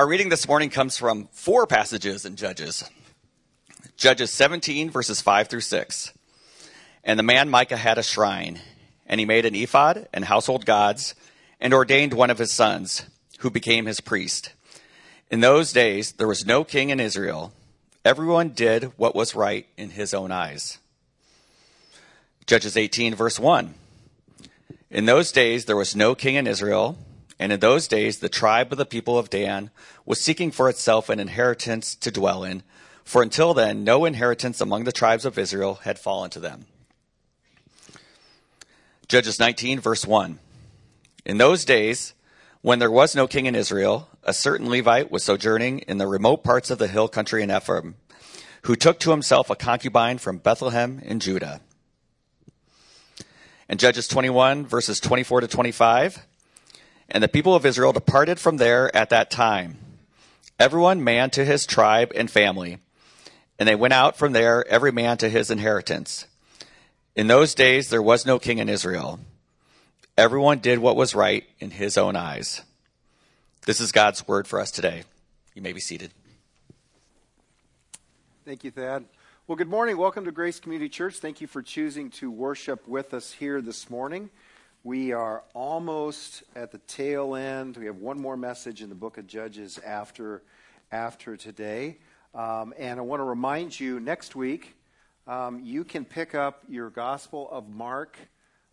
Our reading this morning comes from four passages in Judges Judges 17, verses 5 through 6. And the man Micah had a shrine, and he made an ephod and household gods, and ordained one of his sons, who became his priest. In those days, there was no king in Israel. Everyone did what was right in his own eyes. Judges 18, verse 1. In those days, there was no king in Israel. And in those days, the tribe of the people of Dan was seeking for itself an inheritance to dwell in, for until then, no inheritance among the tribes of Israel had fallen to them. Judges 19, verse 1. In those days, when there was no king in Israel, a certain Levite was sojourning in the remote parts of the hill country in Ephraim, who took to himself a concubine from Bethlehem in Judah. And Judges 21, verses 24 to 25. And the people of Israel departed from there at that time, everyone man to his tribe and family. And they went out from there, every man to his inheritance. In those days there was no king in Israel. Everyone did what was right in his own eyes. This is God's word for us today. You may be seated. Thank you, Thad. Well, good morning. Welcome to Grace Community Church. Thank you for choosing to worship with us here this morning. We are almost at the tail end. We have one more message in the book of Judges after, after today. Um, and I want to remind you next week, um, you can pick up your Gospel of Mark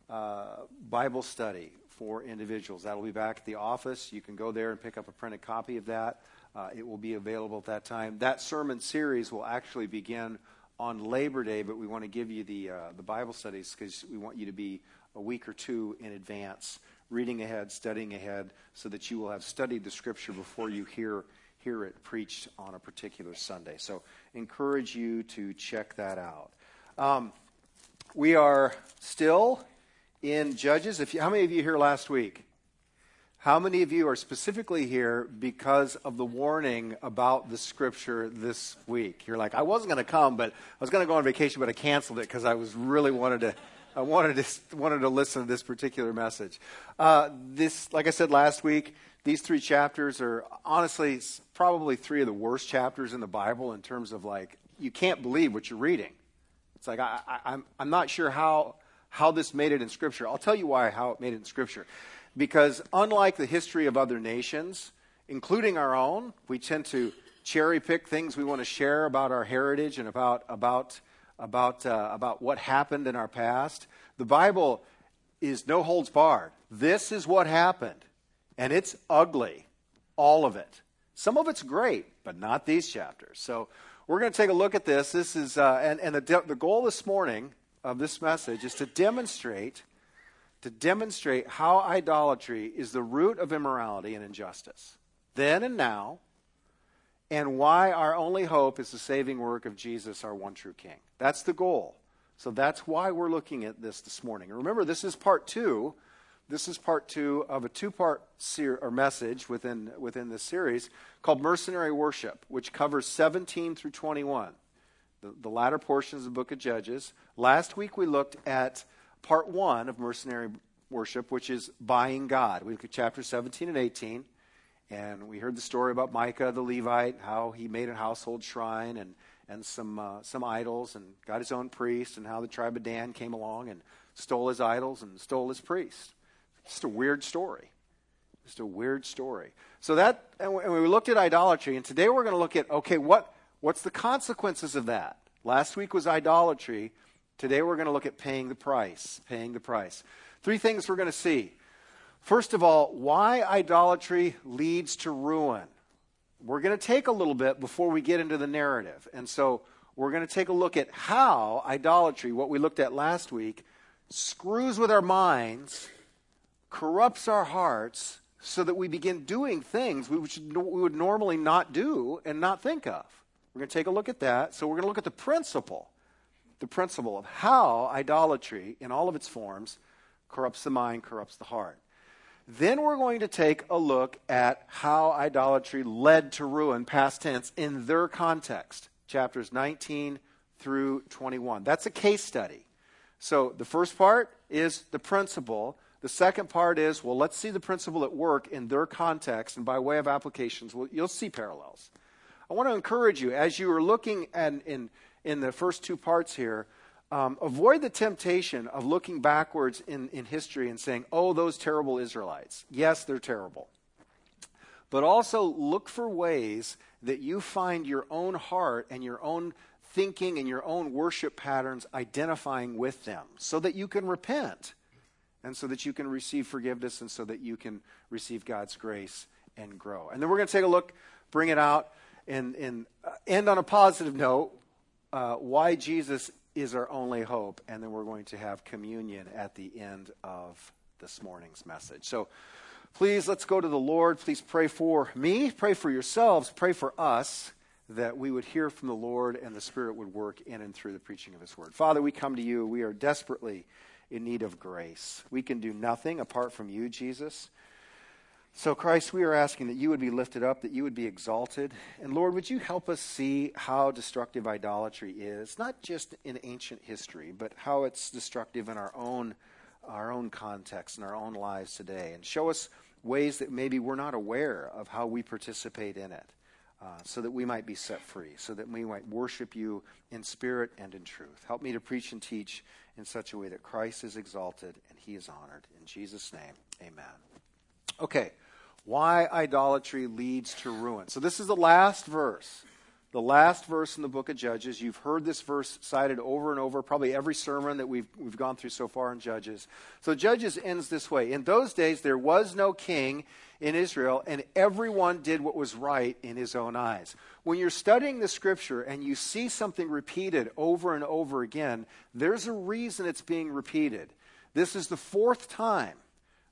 uh, Bible study for individuals. That'll be back at the office. You can go there and pick up a printed copy of that. Uh, it will be available at that time. That sermon series will actually begin on Labor Day, but we want to give you the, uh, the Bible studies because we want you to be a week or two in advance, reading ahead, studying ahead, so that you will have studied the Scripture before you hear, hear it preached on a particular Sunday. So, encourage you to check that out. Um, we are still in Judges. If you, how many of you here last week? How many of you are specifically here because of the warning about the scripture this week? You're like, I wasn't going to come, but I was going to go on vacation, but I canceled it because I was really wanted to I wanted to, wanted to listen to this particular message. Uh, this, like I said last week, these three chapters are honestly probably three of the worst chapters in the Bible in terms of like, you can't believe what you're reading. It's like, I, I, I'm, I'm not sure how, how this made it in Scripture. I'll tell you why, how it made it in Scripture. Because unlike the history of other nations, including our own, we tend to cherry pick things we want to share about our heritage and about, about about, uh, about what happened in our past. The Bible is no holds barred. This is what happened, and it's ugly, all of it. Some of it's great, but not these chapters. So we're going to take a look at this. This is, uh, and, and the, the goal this morning of this message is to demonstrate to demonstrate how idolatry is the root of immorality and injustice, then and now, and why our only hope is the saving work of Jesus, our one true King. That's the goal. So that's why we're looking at this this morning. And remember, this is part two. This is part two of a two-part ser- or message within within this series called Mercenary Worship, which covers 17 through 21, the, the latter portions of the Book of Judges. Last week we looked at part one of Mercenary Worship, which is buying God. We looked at chapters 17 and 18. And we heard the story about Micah the Levite, how he made a household shrine and, and some, uh, some idols and got his own priest, and how the tribe of Dan came along and stole his idols and stole his priest. Just a weird story. Just a weird story. So that, and we looked at idolatry, and today we're going to look at, okay, what, what's the consequences of that? Last week was idolatry. Today we're going to look at paying the price. Paying the price. Three things we're going to see. First of all, why idolatry leads to ruin. We're going to take a little bit before we get into the narrative. And so we're going to take a look at how idolatry, what we looked at last week, screws with our minds, corrupts our hearts, so that we begin doing things we would normally not do and not think of. We're going to take a look at that. So we're going to look at the principle, the principle of how idolatry, in all of its forms, corrupts the mind, corrupts the heart. Then we're going to take a look at how idolatry led to ruin, past tense, in their context, chapters 19 through 21. That's a case study. So the first part is the principle, The second part is, well, let's see the principle at work in their context and by way of applications. Well, you'll see parallels. I want to encourage you, as you are looking at, in, in the first two parts here, um, avoid the temptation of looking backwards in, in history and saying, oh, those terrible Israelites. Yes, they're terrible. But also look for ways that you find your own heart and your own thinking and your own worship patterns identifying with them so that you can repent and so that you can receive forgiveness and so that you can receive God's grace and grow. And then we're going to take a look, bring it out, and, and uh, end on a positive note uh, why Jesus is our only hope. And then we're going to have communion at the end of this morning's message. So please, let's go to the Lord. Please pray for me, pray for yourselves, pray for us that we would hear from the Lord and the Spirit would work in and through the preaching of His Word. Father, we come to you. We are desperately in need of grace. We can do nothing apart from you, Jesus. So, Christ, we are asking that you would be lifted up, that you would be exalted. And Lord, would you help us see how destructive idolatry is, not just in ancient history, but how it's destructive in our own, our own context and our own lives today. And show us ways that maybe we're not aware of how we participate in it, uh, so that we might be set free, so that we might worship you in spirit and in truth. Help me to preach and teach in such a way that Christ is exalted and he is honored. In Jesus' name, amen. Okay, why idolatry leads to ruin. So this is the last verse. The last verse in the book of Judges. You've heard this verse cited over and over, probably every sermon that we've, we've gone through so far in Judges. So Judges ends this way In those days, there was no king in Israel, and everyone did what was right in his own eyes. When you're studying the scripture and you see something repeated over and over again, there's a reason it's being repeated. This is the fourth time.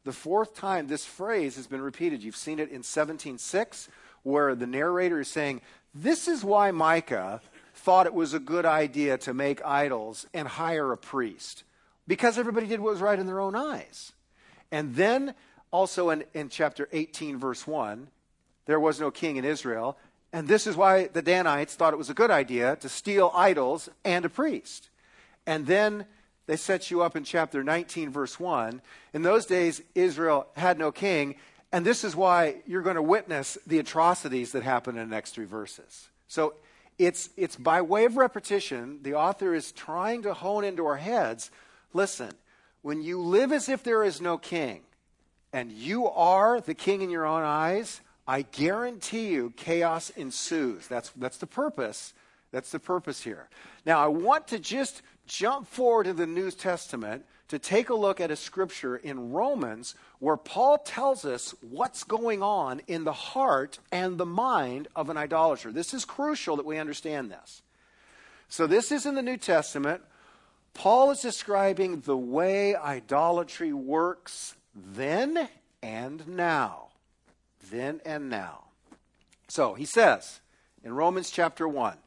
The fourth time this phrase has been repeated. You've seen it in 17:6 where the narrator is saying, "This is why Micah thought it was a good idea to make idols and hire a priest because everybody did what was right in their own eyes." And then also in, in chapter 18 verse 1, there was no king in Israel, and this is why the Danites thought it was a good idea to steal idols and a priest. And then they set you up in chapter 19, verse 1. In those days, Israel had no king, and this is why you're going to witness the atrocities that happen in the next three verses. So it's, it's by way of repetition, the author is trying to hone into our heads listen, when you live as if there is no king, and you are the king in your own eyes, I guarantee you chaos ensues. That's, that's the purpose. That's the purpose here. Now, I want to just jump forward to the New Testament to take a look at a scripture in Romans where Paul tells us what's going on in the heart and the mind of an idolater. This is crucial that we understand this. So, this is in the New Testament. Paul is describing the way idolatry works then and now then and now. So he says in Romans chapter 1,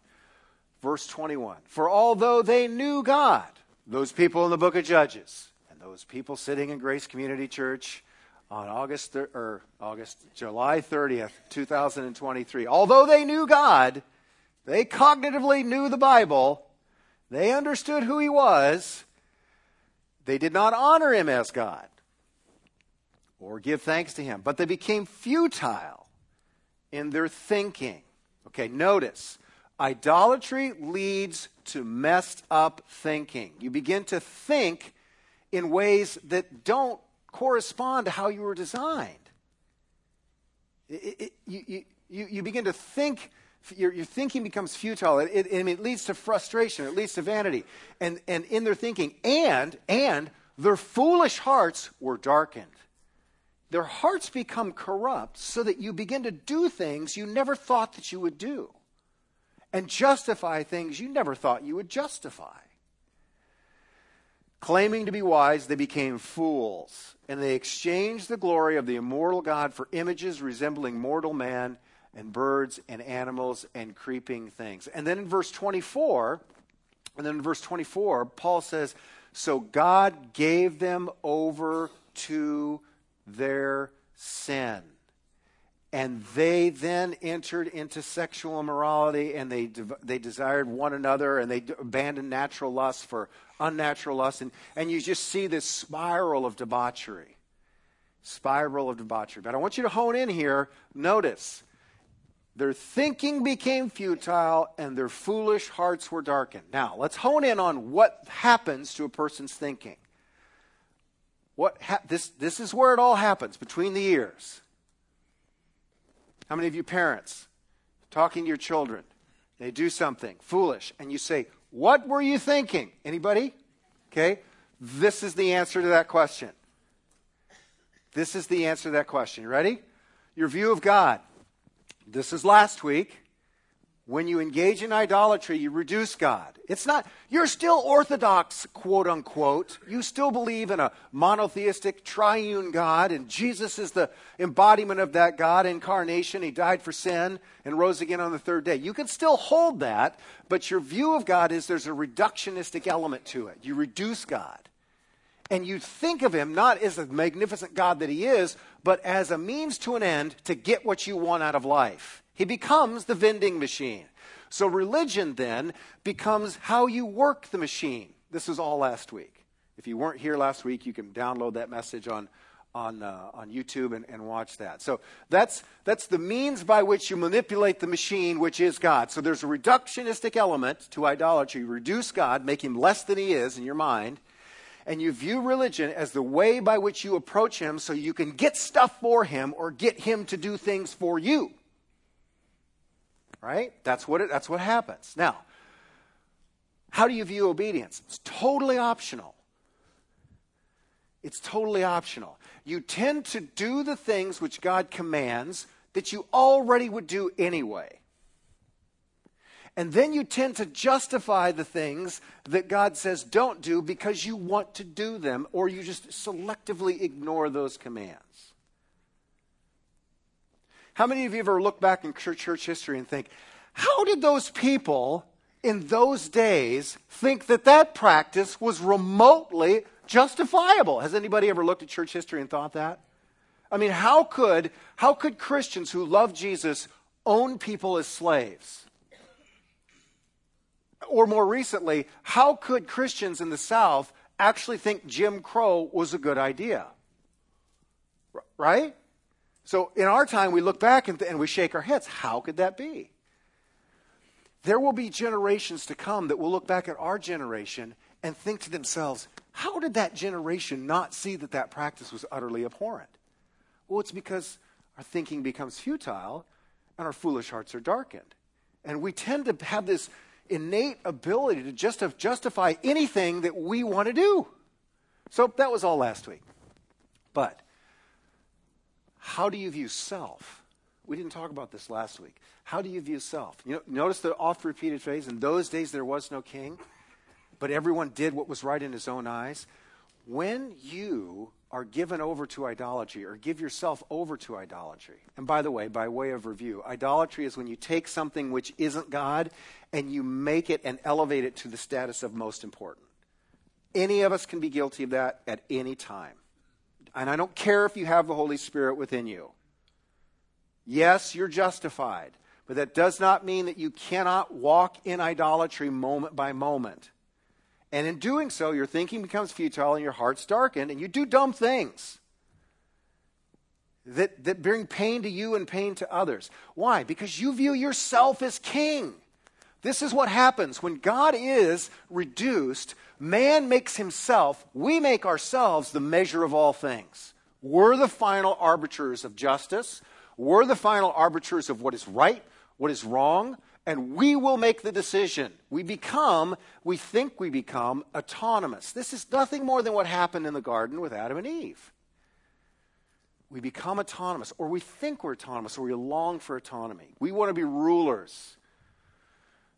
verse 21 For although they knew God, those people in the book of Judges, and those people sitting in Grace Community Church on August or August July 30th, 2023, although they knew God, they cognitively knew the Bible, they understood who he was, they did not honor him as God or give thanks to him. But they became futile in their thinking. Okay, notice idolatry leads to messed up thinking. You begin to think in ways that don't correspond to how you were designed. It, it, you, you, you begin to think, your, your thinking becomes futile. It, it, it leads to frustration, it leads to vanity. And, and in their thinking, and, and their foolish hearts were darkened their hearts become corrupt so that you begin to do things you never thought that you would do and justify things you never thought you would justify. Claiming to be wise, they became fools, and they exchanged the glory of the immortal God for images resembling mortal man and birds and animals and creeping things. And then in verse 24, and then in verse 24, Paul says, So God gave them over to their sin. And they then entered into sexual immorality and they, they desired one another and they abandoned natural lust for unnatural lust. And, and you just see this spiral of debauchery. Spiral of debauchery. But I want you to hone in here. Notice their thinking became futile and their foolish hearts were darkened. Now, let's hone in on what happens to a person's thinking. What ha- this, this is where it all happens between the ears. How many of you parents talking to your children? They do something foolish, and you say, What were you thinking? Anybody? Okay? This is the answer to that question. This is the answer to that question. You ready? Your view of God. This is last week. When you engage in idolatry, you reduce God. It's not, you're still orthodox, quote unquote. You still believe in a monotheistic, triune God, and Jesus is the embodiment of that God, incarnation. He died for sin and rose again on the third day. You can still hold that, but your view of God is there's a reductionistic element to it. You reduce God. And you think of him not as the magnificent God that he is, but as a means to an end to get what you want out of life. He becomes the vending machine. So religion then becomes how you work the machine. This was all last week. If you weren't here last week, you can download that message on, on, uh, on YouTube and, and watch that. So that's, that's the means by which you manipulate the machine, which is God. So there's a reductionistic element to idolatry. You reduce God, make him less than he is in your mind, and you view religion as the way by which you approach him so you can get stuff for him or get him to do things for you. Right? That's what, it, that's what happens. Now, how do you view obedience? It's totally optional. It's totally optional. You tend to do the things which God commands that you already would do anyway. And then you tend to justify the things that God says don't do because you want to do them, or you just selectively ignore those commands. How many of you ever look back in church history and think, how did those people in those days think that that practice was remotely justifiable? Has anybody ever looked at church history and thought that? I mean, how could, how could Christians who love Jesus own people as slaves? Or more recently, how could Christians in the South actually think Jim Crow was a good idea? Right? So in our time, we look back and, and we shake our heads. How could that be? There will be generations to come that will look back at our generation and think to themselves, how did that generation not see that that practice was utterly abhorrent? Well, it's because our thinking becomes futile and our foolish hearts are darkened. And we tend to have this innate ability to just justify anything that we want to do. So that was all last week. But how do you view self? We didn't talk about this last week. How do you view self? You know, notice the oft repeated phrase in those days there was no king, but everyone did what was right in his own eyes. When you are given over to idolatry or give yourself over to idolatry, and by the way, by way of review, idolatry is when you take something which isn't God and you make it and elevate it to the status of most important. Any of us can be guilty of that at any time. And I don't care if you have the Holy Spirit within you. Yes, you're justified, but that does not mean that you cannot walk in idolatry moment by moment. And in doing so, your thinking becomes futile and your heart's darkened, and you do dumb things that, that bring pain to you and pain to others. Why? Because you view yourself as king. This is what happens when God is reduced. Man makes himself, we make ourselves the measure of all things. We're the final arbiters of justice. We're the final arbiters of what is right, what is wrong, and we will make the decision. We become, we think we become, autonomous. This is nothing more than what happened in the garden with Adam and Eve. We become autonomous, or we think we're autonomous, or we long for autonomy. We want to be rulers.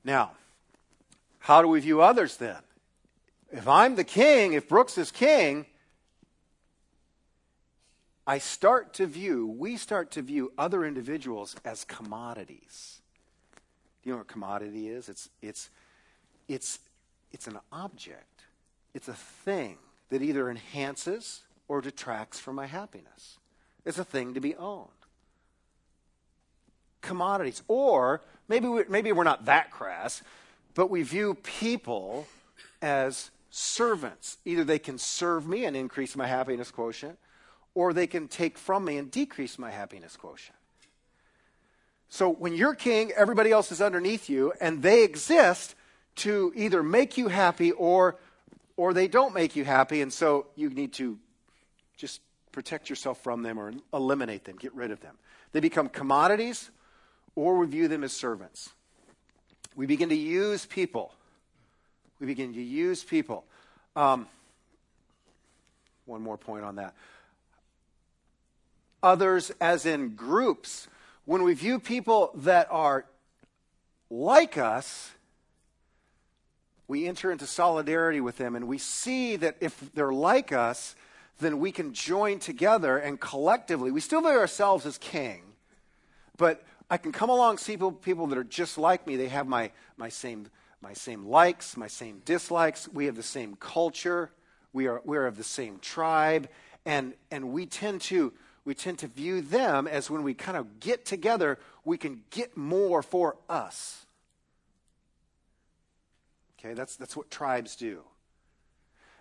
Now, how do we view others then? If I'm the king, if Brooks is king, I start to view, we start to view other individuals as commodities. Do you know what commodity is? It's, it's, it's, it's an object, it's a thing that either enhances or detracts from my happiness. It's a thing to be owned. Commodities. Or maybe, we, maybe we're not that crass, but we view people as servants. Either they can serve me and increase my happiness quotient, or they can take from me and decrease my happiness quotient. So when you're king, everybody else is underneath you, and they exist to either make you happy or, or they don't make you happy, and so you need to just protect yourself from them or eliminate them, get rid of them. They become commodities, or we view them as servants. We begin to use people. We begin to use people. Um, one more point on that. Others, as in groups, when we view people that are like us, we enter into solidarity with them and we see that if they're like us, then we can join together and collectively, we still view ourselves as king, but I can come along see people, people that are just like me. They have my, my, same, my same likes, my same dislikes. We have the same culture. We are, we are of the same tribe. And, and we, tend to, we tend to view them as when we kind of get together, we can get more for us. Okay, that's, that's what tribes do.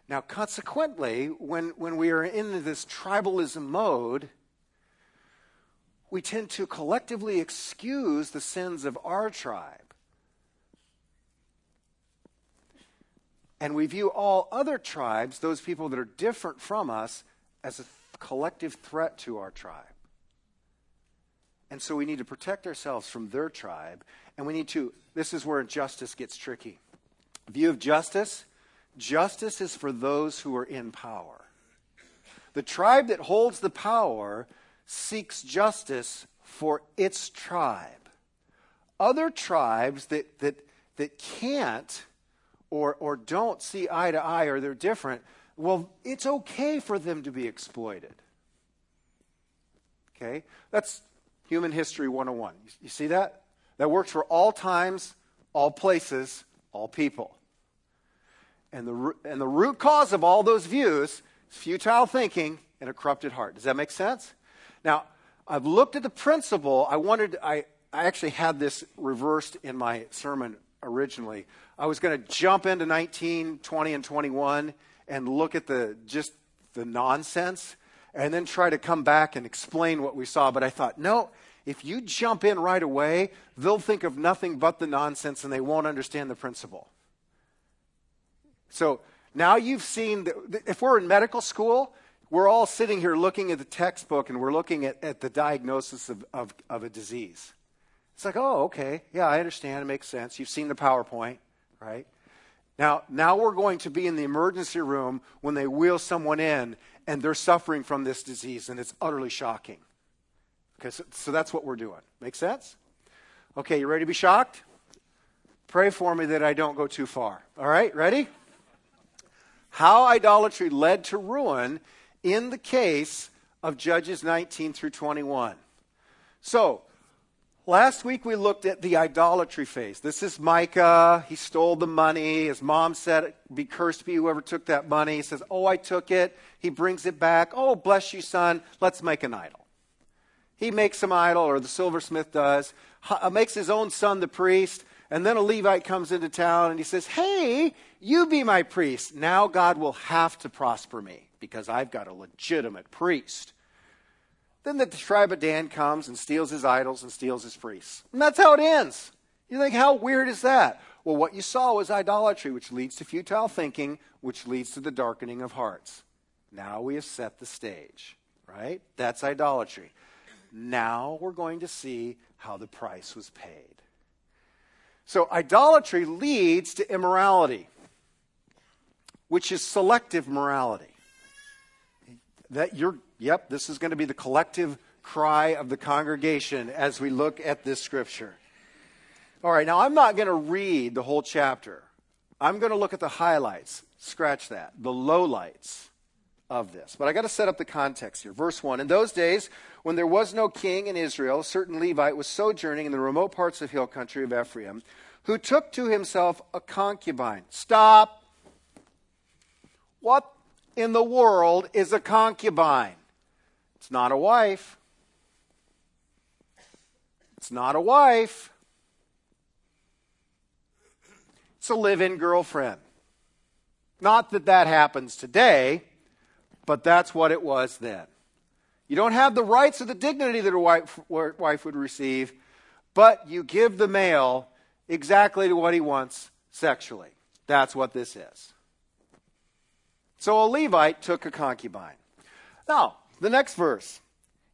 Now, consequently, when, when we are in this tribalism mode, we tend to collectively excuse the sins of our tribe. And we view all other tribes, those people that are different from us, as a collective threat to our tribe. And so we need to protect ourselves from their tribe. And we need to, this is where justice gets tricky. View of justice Justice is for those who are in power. The tribe that holds the power seeks justice for its tribe. Other tribes that, that, that can't or, or don't see eye to eye or they're different, well, it's okay for them to be exploited. Okay? That's human history 101. You, you see that? That works for all times, all places, all people. And the, and the root cause of all those views is futile thinking and a corrupted heart. Does that make sense? Now, I've looked at the principle. I wanted, I, I actually had this reversed in my sermon originally. I was going to jump into 19, 20, and 21 and look at the just the nonsense and then try to come back and explain what we saw. But I thought, no, if you jump in right away, they'll think of nothing but the nonsense and they won't understand the principle. So now you've seen, the, if we're in medical school, we're all sitting here looking at the textbook and we're looking at, at the diagnosis of, of, of a disease. It's like, oh, okay. Yeah, I understand. It makes sense. You've seen the PowerPoint, right? Now, now we're going to be in the emergency room when they wheel someone in and they're suffering from this disease, and it's utterly shocking. Okay, so, so that's what we're doing. Make sense? Okay, you ready to be shocked? Pray for me that I don't go too far. All right, ready? how idolatry led to ruin in the case of Judges 19 through 21. So, last week we looked at the idolatry phase. This is Micah. He stole the money. His mom said, Be cursed be whoever took that money. He says, Oh, I took it. He brings it back. Oh, bless you, son. Let's make an idol. He makes some idol, or the silversmith does, uh, makes his own son the priest. And then a Levite comes into town and he says, Hey, you be my priest. Now God will have to prosper me because I've got a legitimate priest. Then the tribe of Dan comes and steals his idols and steals his priests. And that's how it ends. You think, how weird is that? Well, what you saw was idolatry, which leads to futile thinking, which leads to the darkening of hearts. Now we have set the stage, right? That's idolatry. Now we're going to see how the price was paid. So, idolatry leads to immorality, which is selective morality. That you're, yep, this is going to be the collective cry of the congregation as we look at this scripture. All right, now I'm not going to read the whole chapter. I'm going to look at the highlights. Scratch that. The lowlights of this. But I got to set up the context here. Verse 1 In those days, when there was no king in Israel, a certain Levite was sojourning in the remote parts of hill country of Ephraim, who took to himself a concubine. Stop. What in the world is a concubine? It's not a wife. It's not a wife, it's a live in girlfriend. Not that that happens today, but that's what it was then. You don't have the rights or the dignity that a wife, wife would receive, but you give the male exactly what he wants sexually. That's what this is. So a Levite took a concubine. Now, the next verse.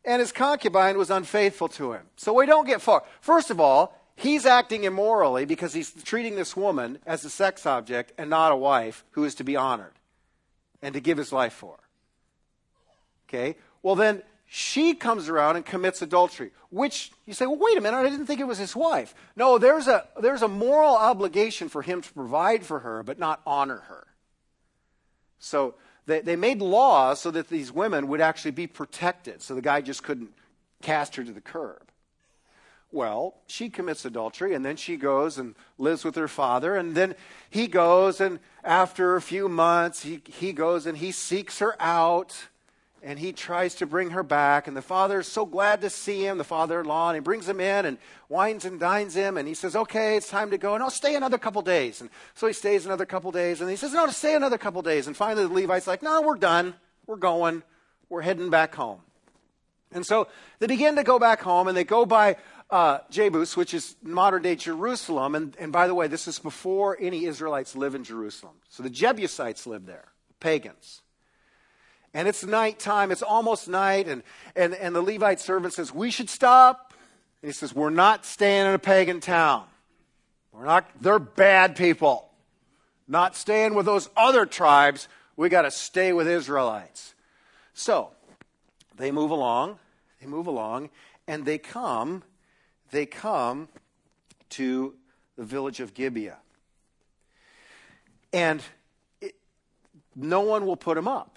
And his concubine was unfaithful to him. So we don't get far. First of all, he's acting immorally because he's treating this woman as a sex object and not a wife who is to be honored and to give his life for. Okay? Well, then she comes around and commits adultery, which you say, well, wait a minute, I didn't think it was his wife. No, there's a, there's a moral obligation for him to provide for her, but not honor her. So they, they made laws so that these women would actually be protected, so the guy just couldn't cast her to the curb. Well, she commits adultery, and then she goes and lives with her father, and then he goes, and after a few months, he, he goes and he seeks her out and he tries to bring her back. And the father is so glad to see him, the father in law, and he brings him in and wines and dines him. And he says, Okay, it's time to go. And I'll stay another couple days. And so he stays another couple days. And he says, No, to stay another couple days. And finally, the Levite's like, No, we're done. We're going. We're heading back home. And so they begin to go back home and they go by uh, Jebus, which is modern day Jerusalem. And, and by the way, this is before any Israelites live in Jerusalem. So the Jebusites live there, pagans and it's nighttime, it's almost night, and, and, and the Levite servant says, We should stop. And he says, We're not staying in a pagan town. We're not, they're bad people. Not staying with those other tribes. We got to stay with Israelites. So they move along, they move along, and they come, they come to the village of Gibeah. And it, no one will put them up.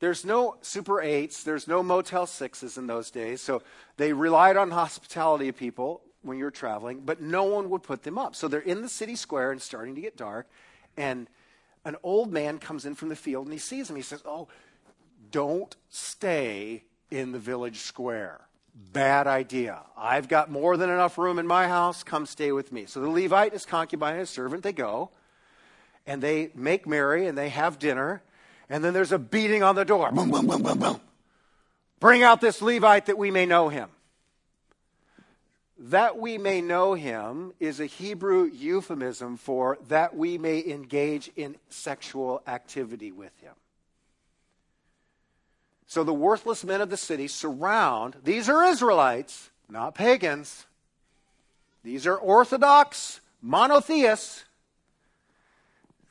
There's no Super 8s, there's no Motel 6s in those days. So they relied on hospitality of people when you're traveling, but no one would put them up. So they're in the city square and starting to get dark, and an old man comes in from the field and he sees him. He says, Oh, don't stay in the village square. Bad idea. I've got more than enough room in my house. Come stay with me. So the Levite, his concubine, and his servant, they go and they make merry and they have dinner and then there's a beating on the door. Boom, boom, boom, boom, boom. Bring out this Levite that we may know him. That we may know him is a Hebrew euphemism for that we may engage in sexual activity with him. So the worthless men of the city surround, these are Israelites, not pagans. These are Orthodox monotheists.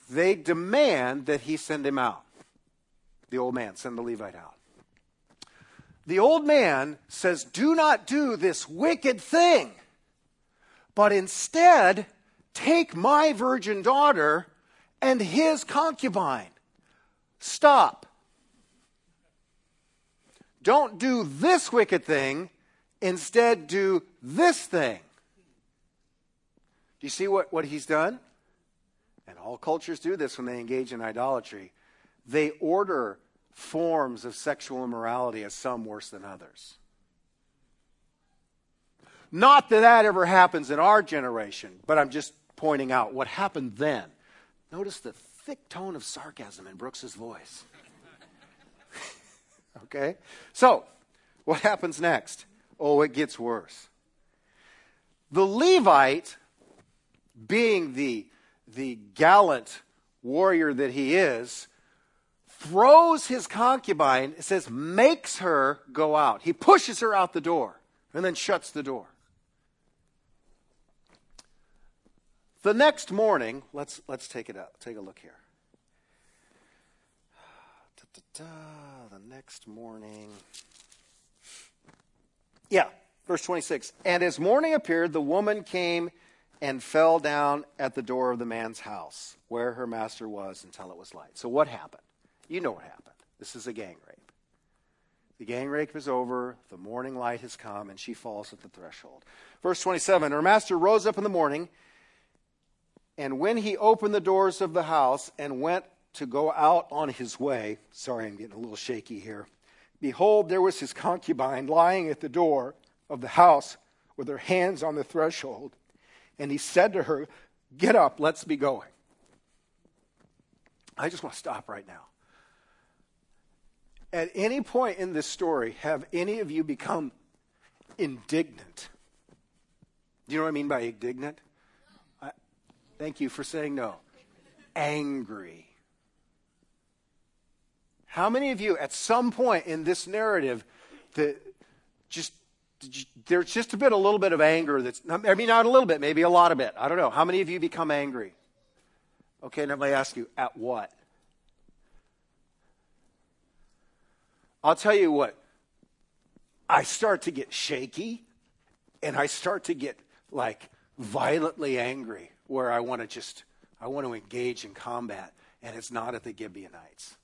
They demand that he send him out the old man, send the Levite out. The old man says, Do not do this wicked thing, but instead take my virgin daughter and his concubine. Stop. Don't do this wicked thing, instead, do this thing. Do you see what, what he's done? And all cultures do this when they engage in idolatry they order forms of sexual immorality as some worse than others. Not that that ever happens in our generation, but I'm just pointing out what happened then. Notice the thick tone of sarcasm in Brooks's voice. okay? So, what happens next? Oh, it gets worse. The Levite, being the, the gallant warrior that he is, throws his concubine, it says, makes her go out. He pushes her out the door and then shuts the door. The next morning, let's, let's take it out. Take a look here. Da, da, da, the next morning. Yeah, verse 26. And as morning appeared, the woman came and fell down at the door of the man's house where her master was until it was light. So, what happened? You know what happened. This is a gang rape. The gang rape is over, the morning light has come, and she falls at the threshold. Verse 27 Her master rose up in the morning, and when he opened the doors of the house and went to go out on his way, sorry, I'm getting a little shaky here. Behold, there was his concubine lying at the door of the house with her hands on the threshold. And he said to her, Get up, let's be going. I just want to stop right now. At any point in this story, have any of you become indignant? Do you know what I mean by indignant? I, thank you for saying no. Angry. How many of you, at some point in this narrative, that just there's just a bit, a little bit of anger that's, I mean, not a little bit, maybe a lot of it. I don't know. How many of you become angry? Okay, now let me ask you, at what? I'll tell you what, I start to get shaky and I start to get like violently angry where I want to just, I want to engage in combat, and it's not at the Gibeonites.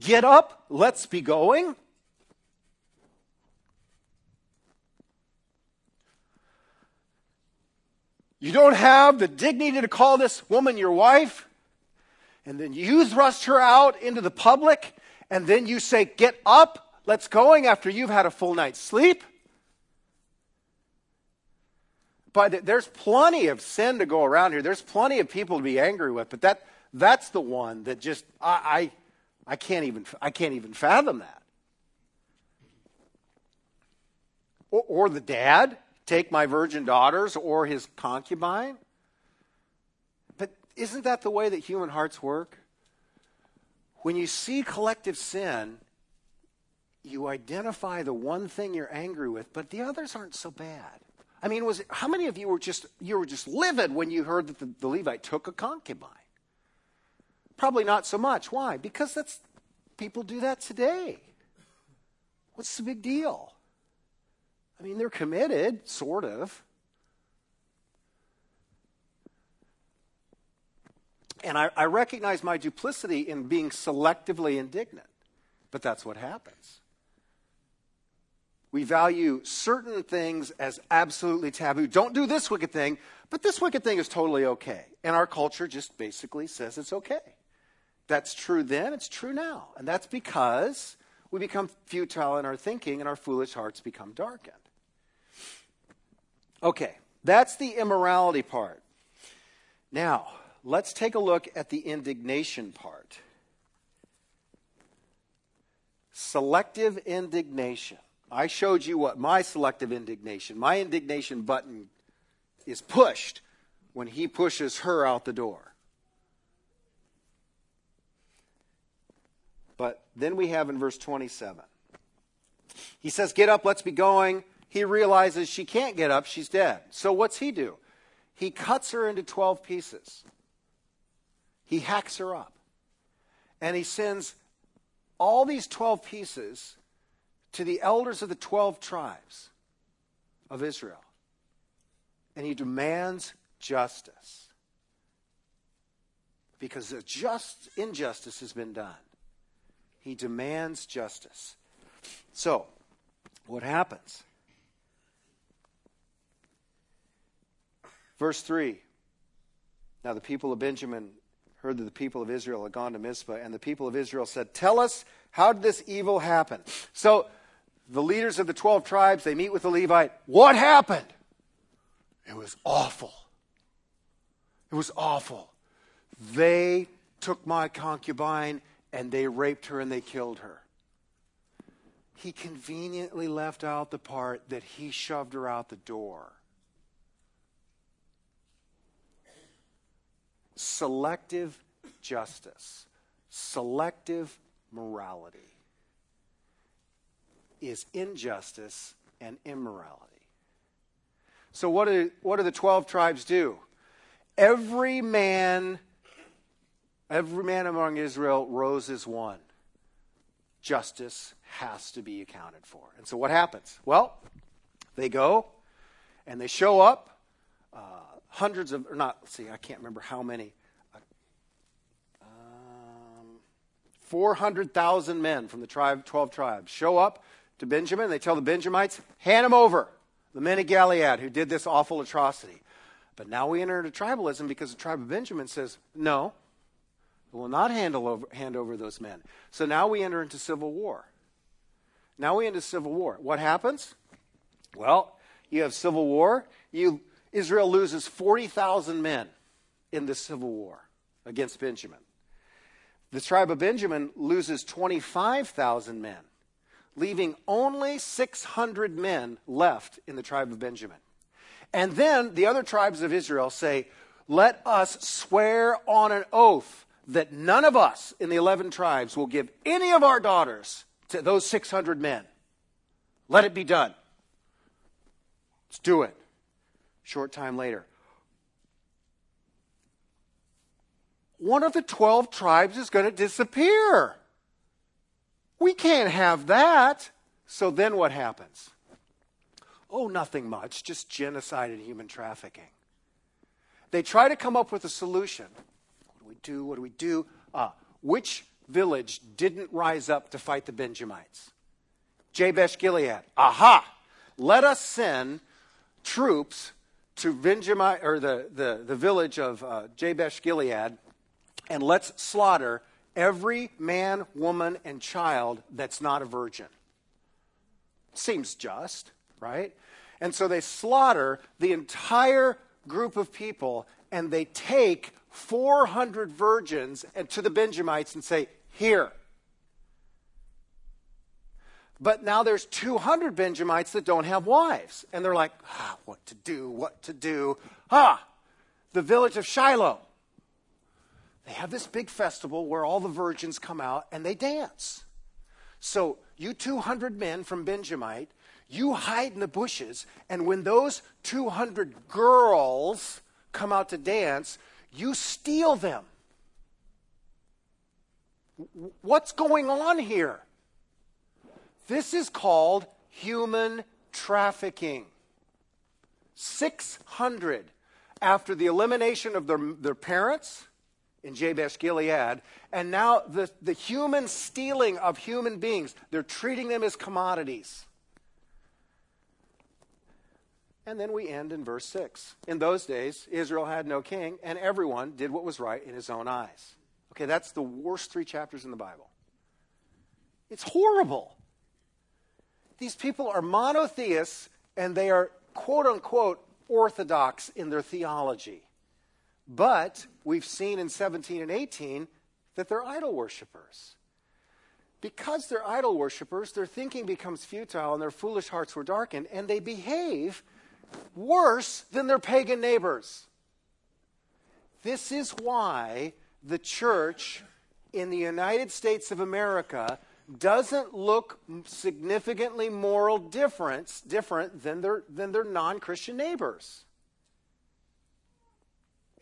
Get up, let's be going. You don't have the dignity to call this woman your wife. And then you thrust her out into the public. And then you say, Get up, let's going after you've had a full night's sleep. But there's plenty of sin to go around here. There's plenty of people to be angry with. But that, that's the one that just, I, I, I, can't, even, I can't even fathom that. Or, or the dad take my virgin daughters or his concubine. Isn't that the way that human hearts work? When you see collective sin, you identify the one thing you're angry with, but the others aren't so bad. I mean, was it, how many of you were just you were just livid when you heard that the, the Levite took a concubine? Probably not so much. Why? Because that's people do that today. What's the big deal? I mean, they're committed, sort of. And I, I, recognize my duplicity in being selectively indignant, but that's what happens. We value certain things as absolutely taboo. Don't do this wicked thing, but this wicked thing is totally okay. And our culture just basically says it's okay. That's true then, it's true now. And that's because we become futile in our thinking and our foolish hearts become darkened. Okay, that's the immorality part. Now, let's take a look at the indignation part. Selective indignation. I showed you what my selective indignation, my indignation button is pushed when he pushes her out the door. But then we have in verse 27. He says, Get up, let's be going he realizes she can't get up, she's dead. So what's he do? He cuts her into 12 pieces. He hacks her up. And he sends all these 12 pieces to the elders of the 12 tribes of Israel. And he demands justice. Because a just injustice has been done. He demands justice. So, what happens? Verse 3 Now the people of Benjamin heard that the people of Israel had gone to Mizpah, and the people of Israel said, Tell us, how did this evil happen? So the leaders of the 12 tribes, they meet with the Levite. What happened? It was awful. It was awful. They took my concubine and they raped her and they killed her. He conveniently left out the part that he shoved her out the door. Selective justice, selective morality is injustice and immorality. So, what do, what do the 12 tribes do? Every man, every man among Israel rose as one. Justice has to be accounted for. And so, what happens? Well, they go and they show up. Uh, hundreds of, or not, see, I can't remember how many. Um, 400,000 men from the tribe, 12 tribes show up to Benjamin. And They tell the Benjamites, hand them over, the men of Gilead who did this awful atrocity. But now we enter into tribalism because the tribe of Benjamin says, no, we will not over, hand over those men. So now we enter into civil war. Now we enter into civil war. What happens? Well, you have civil war. You, Israel loses 40,000 men in the civil war against Benjamin. The tribe of Benjamin loses 25,000 men, leaving only 600 men left in the tribe of Benjamin. And then the other tribes of Israel say, Let us swear on an oath that none of us in the 11 tribes will give any of our daughters to those 600 men. Let it be done. Let's do it. Short time later, one of the 12 tribes is going to disappear. We can't have that. So then what happens? Oh, nothing much, just genocide and human trafficking. They try to come up with a solution. What do we do? What do we do? Uh, which village didn't rise up to fight the Benjamites? Jabesh Gilead. Aha! Let us send troops to Benjamin, or the, the, the village of uh, Jabesh Gilead and let's slaughter every man, woman, and child that's not a virgin. Seems just, right? And so they slaughter the entire group of people and they take 400 virgins and to the Benjamites and say, Here. But now there's 200 Benjamites that don't have wives. And they're like, ah, What to do? What to do? Ah, the village of Shiloh. They have this big festival where all the virgins come out and they dance. So, you 200 men from Benjamite, you hide in the bushes, and when those 200 girls come out to dance, you steal them. What's going on here? This is called human trafficking. 600 after the elimination of their, their parents in Jabesh Gilead. And now the, the human stealing of human beings, they're treating them as commodities. And then we end in verse 6. In those days, Israel had no king, and everyone did what was right in his own eyes. Okay, that's the worst three chapters in the Bible. It's horrible. These people are monotheists, and they are quote unquote orthodox in their theology. But we've seen in 17 and 18 that they're idol worshippers. Because they're idol worshippers, their thinking becomes futile and their foolish hearts were darkened, and they behave worse than their pagan neighbors. This is why the church in the United States of America doesn't look significantly moral difference different than their, than their non-Christian neighbors.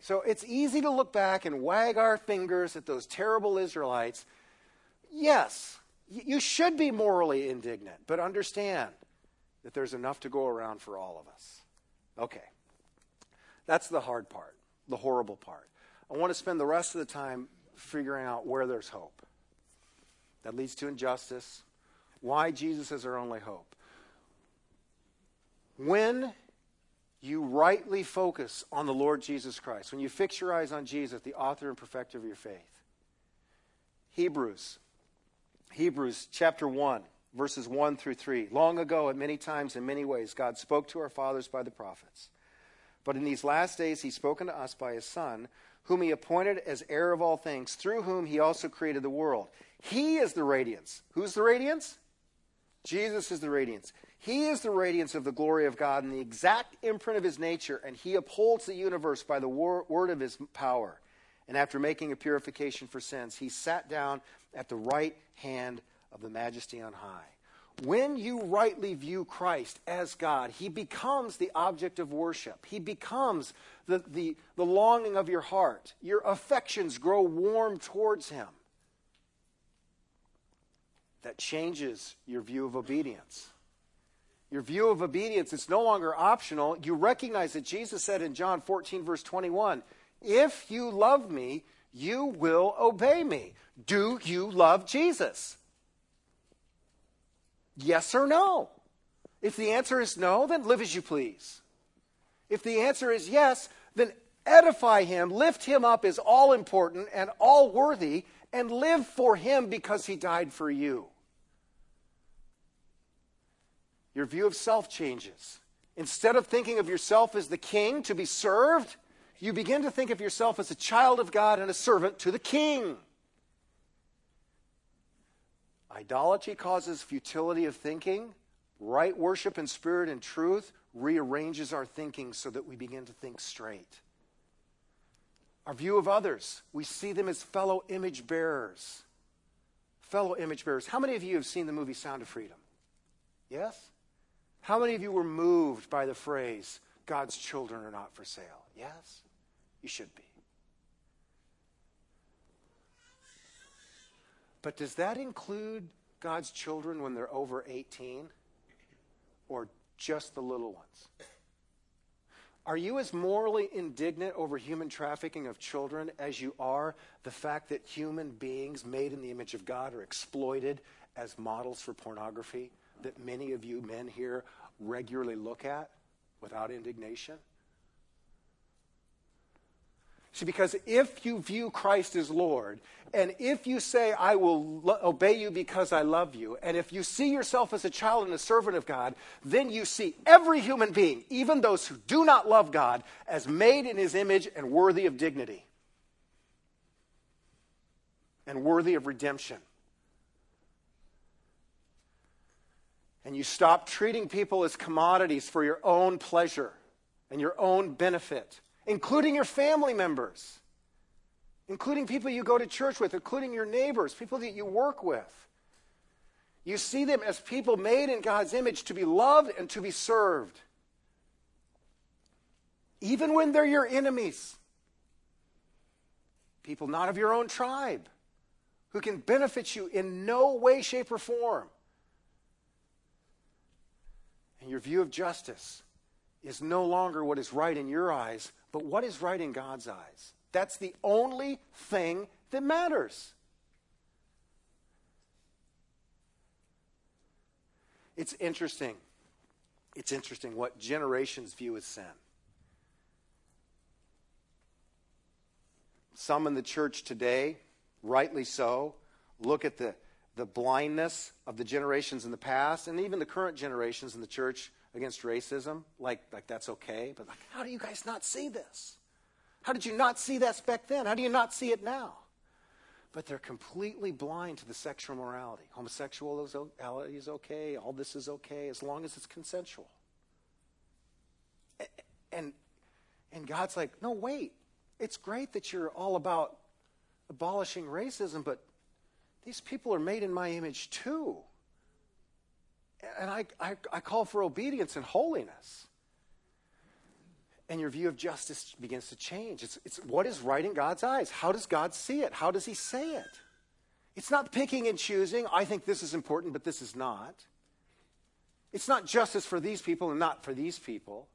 So it's easy to look back and wag our fingers at those terrible Israelites. Yes, you should be morally indignant, but understand that there's enough to go around for all of us. Okay. That's the hard part, the horrible part. I want to spend the rest of the time figuring out where there's hope. That leads to injustice, why Jesus is our only hope. When you rightly focus on the Lord Jesus Christ, when you fix your eyes on Jesus, the author and perfecter of your faith. Hebrews, Hebrews chapter 1, verses 1 through 3. Long ago, at many times, in many ways, God spoke to our fathers by the prophets. But in these last days, He's spoken to us by His Son, whom He appointed as heir of all things, through whom He also created the world. He is the radiance. Who's the radiance? Jesus is the radiance. He is the radiance of the glory of God and the exact imprint of his nature, and he upholds the universe by the wor- word of his power. And after making a purification for sins, he sat down at the right hand of the majesty on high. When you rightly view Christ as God, he becomes the object of worship. He becomes the, the, the longing of your heart. Your affections grow warm towards him. That changes your view of obedience. Your view of obedience, it's no longer optional. You recognize that Jesus said in John 14, verse 21, If you love me, you will obey me. Do you love Jesus? Yes or no? If the answer is no, then live as you please. If the answer is yes, then edify him, lift him up as all important and all worthy, and live for him because he died for you. Your view of self changes. Instead of thinking of yourself as the king to be served, you begin to think of yourself as a child of God and a servant to the king. Idolatry causes futility of thinking. Right worship in spirit and truth rearranges our thinking so that we begin to think straight. Our view of others, we see them as fellow image bearers. Fellow image bearers. How many of you have seen the movie Sound of Freedom? Yes? How many of you were moved by the phrase, God's children are not for sale? Yes? You should be. But does that include God's children when they're over 18? Or just the little ones? Are you as morally indignant over human trafficking of children as you are the fact that human beings made in the image of God are exploited as models for pornography that many of you men here regularly look at without indignation? See, because if you view Christ as Lord, and if you say, I will lo- obey you because I love you, and if you see yourself as a child and a servant of God, then you see every human being, even those who do not love God, as made in his image and worthy of dignity and worthy of redemption. And you stop treating people as commodities for your own pleasure and your own benefit including your family members, including people you go to church with, including your neighbors, people that you work with. You see them as people made in God's image to be loved and to be served, even when they're your enemies. People not of your own tribe who can benefit you in no way, shape, or form. And your view of justice is no longer what is right in your eyes, but what is right in God's eyes? That's the only thing that matters. It's interesting. It's interesting what generations view as sin. Some in the church today, rightly so, look at the, the blindness of the generations in the past and even the current generations in the church against racism, like, like that's okay. But like, how do you guys not see this? How did you not see this back then? How do you not see it now? But they're completely blind to the sexual morality. Homosexuality is okay. All this is okay as long as it's consensual. And, and God's like, no, wait. It's great that you're all about abolishing racism, but these people are made in my image too and I, I, I call for obedience and holiness. And your view of justice begins to change. It's, it's what is right in God's eyes. How does God see it? How does He say it? It's not picking and choosing. I think this is important, but this is not. It's not justice for these people and not for these people.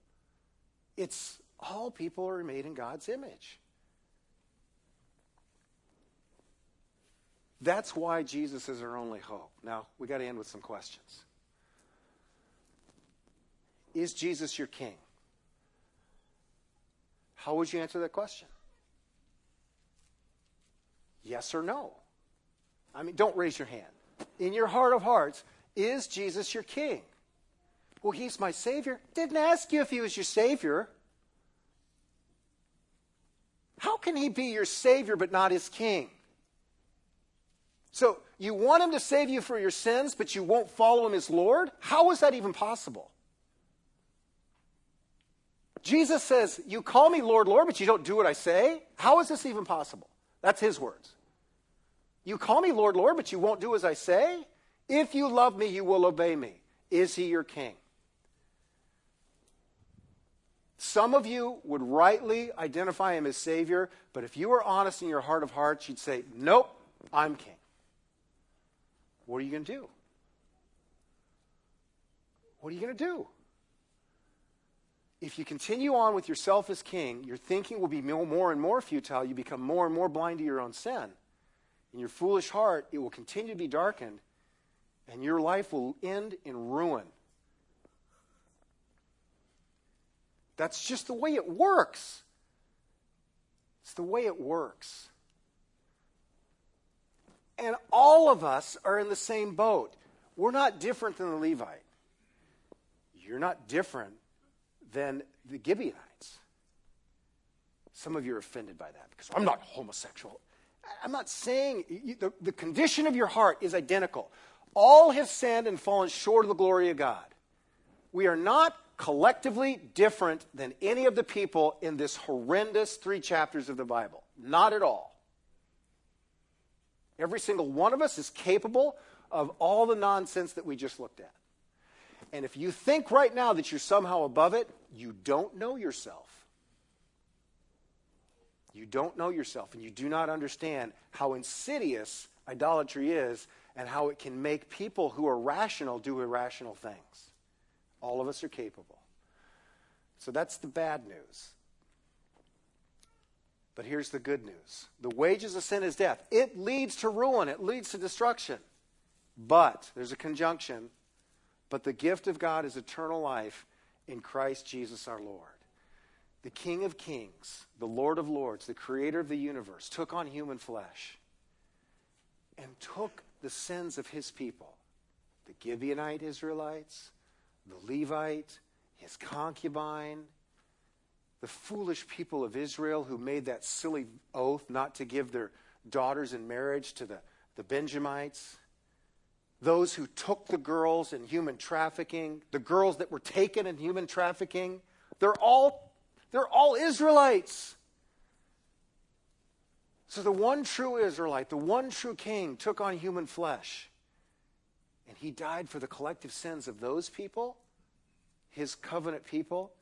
It's all people are made in God's image. That's why Jesus is our only hope. Now, we got to end with some questions. Is Jesus your king? How would you answer that question? Yes or no? I mean, don't raise your hand. In your heart of hearts, is Jesus your king? Well, he's my Savior. Didn't ask you if he was your Savior. How can he be your Savior but not his king? So, you want him to save you for your sins, but you won't follow him as Lord? How is that even possible? Jesus says, You call me Lord, Lord, but you don't do what I say? How is this even possible? That's his words. You call me Lord, Lord, but you won't do as I say? If you love me, you will obey me. Is he your king? Some of you would rightly identify him as Savior, but if you were honest in your heart of hearts, you'd say, Nope, I'm king. What are you going to do? What are you going to do? If you continue on with yourself as king, your thinking will be more and more futile. You become more and more blind to your own sin. In your foolish heart, it will continue to be darkened, and your life will end in ruin. That's just the way it works. It's the way it works. And all of us are in the same boat. We're not different than the Levite. You're not different than the Gibeonites. Some of you are offended by that because I'm not homosexual. I'm not saying you, the, the condition of your heart is identical. All have sinned and fallen short of the glory of God. We are not collectively different than any of the people in this horrendous three chapters of the Bible. Not at all. Every single one of us is capable of all the nonsense that we just looked at. And if you think right now that you're somehow above it, you don't know yourself. You don't know yourself, and you do not understand how insidious idolatry is and how it can make people who are rational do irrational things. All of us are capable. So that's the bad news. But here's the good news the wages of sin is death. It leads to ruin, it leads to destruction. But, there's a conjunction, but the gift of God is eternal life in Christ Jesus our Lord. The King of Kings, the Lord of Lords, the Creator of the universe, took on human flesh and took the sins of his people the Gibeonite Israelites, the Levite, his concubine, the foolish people of Israel who made that silly oath not to give their daughters in marriage to the, the Benjamites, those who took the girls in human trafficking, the girls that were taken in human trafficking, they're all, they're all Israelites. So the one true Israelite, the one true king, took on human flesh. And he died for the collective sins of those people his covenant people,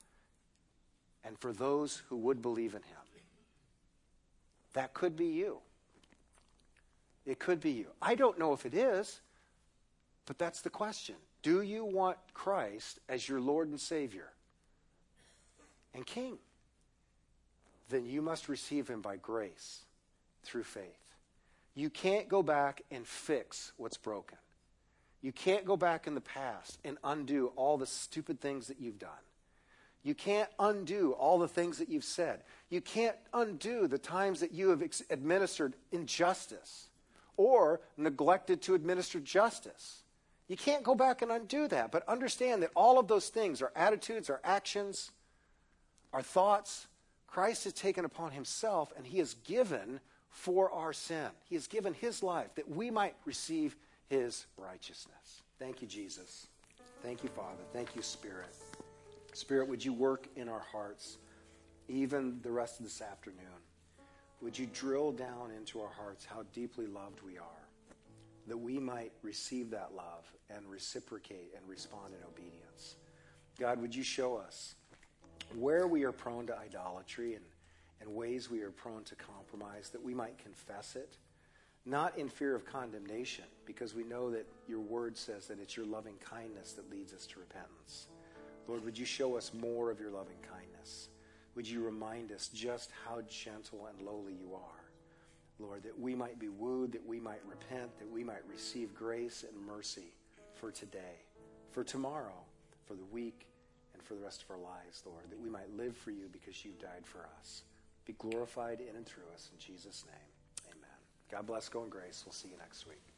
and for those who would believe in him. That could be you. It could be you. I don't know if it is, but that's the question. Do you want Christ as your Lord and Savior and King? Then you must receive him by grace through faith. You can't go back and fix what's broken. You can't go back in the past and undo all the stupid things that you've done. You can't undo all the things that you've said. You can't undo the times that you have ex- administered injustice or neglected to administer justice. You can't go back and undo that, but understand that all of those things, our attitudes, our actions, our thoughts. Christ has taken upon himself and he has given for our sin. He has given his life that we might receive his righteousness. Thank you, Jesus. Thank you, Father. Thank you, Spirit. Spirit, would you work in our hearts even the rest of this afternoon? Would you drill down into our hearts how deeply loved we are, that we might receive that love and reciprocate and respond in obedience? God, would you show us where we are prone to idolatry and, and ways we are prone to compromise, that we might confess it? not in fear of condemnation, because we know that your word says that it's your loving kindness that leads us to repentance. Lord, would you show us more of your loving kindness? Would you remind us just how gentle and lowly you are? Lord, that we might be wooed, that we might repent, that we might receive grace and mercy for today, for tomorrow, for the week, and for the rest of our lives, Lord, that we might live for you because you died for us. Be glorified in and through us in Jesus' name. Amen. God bless. Go in grace. We'll see you next week.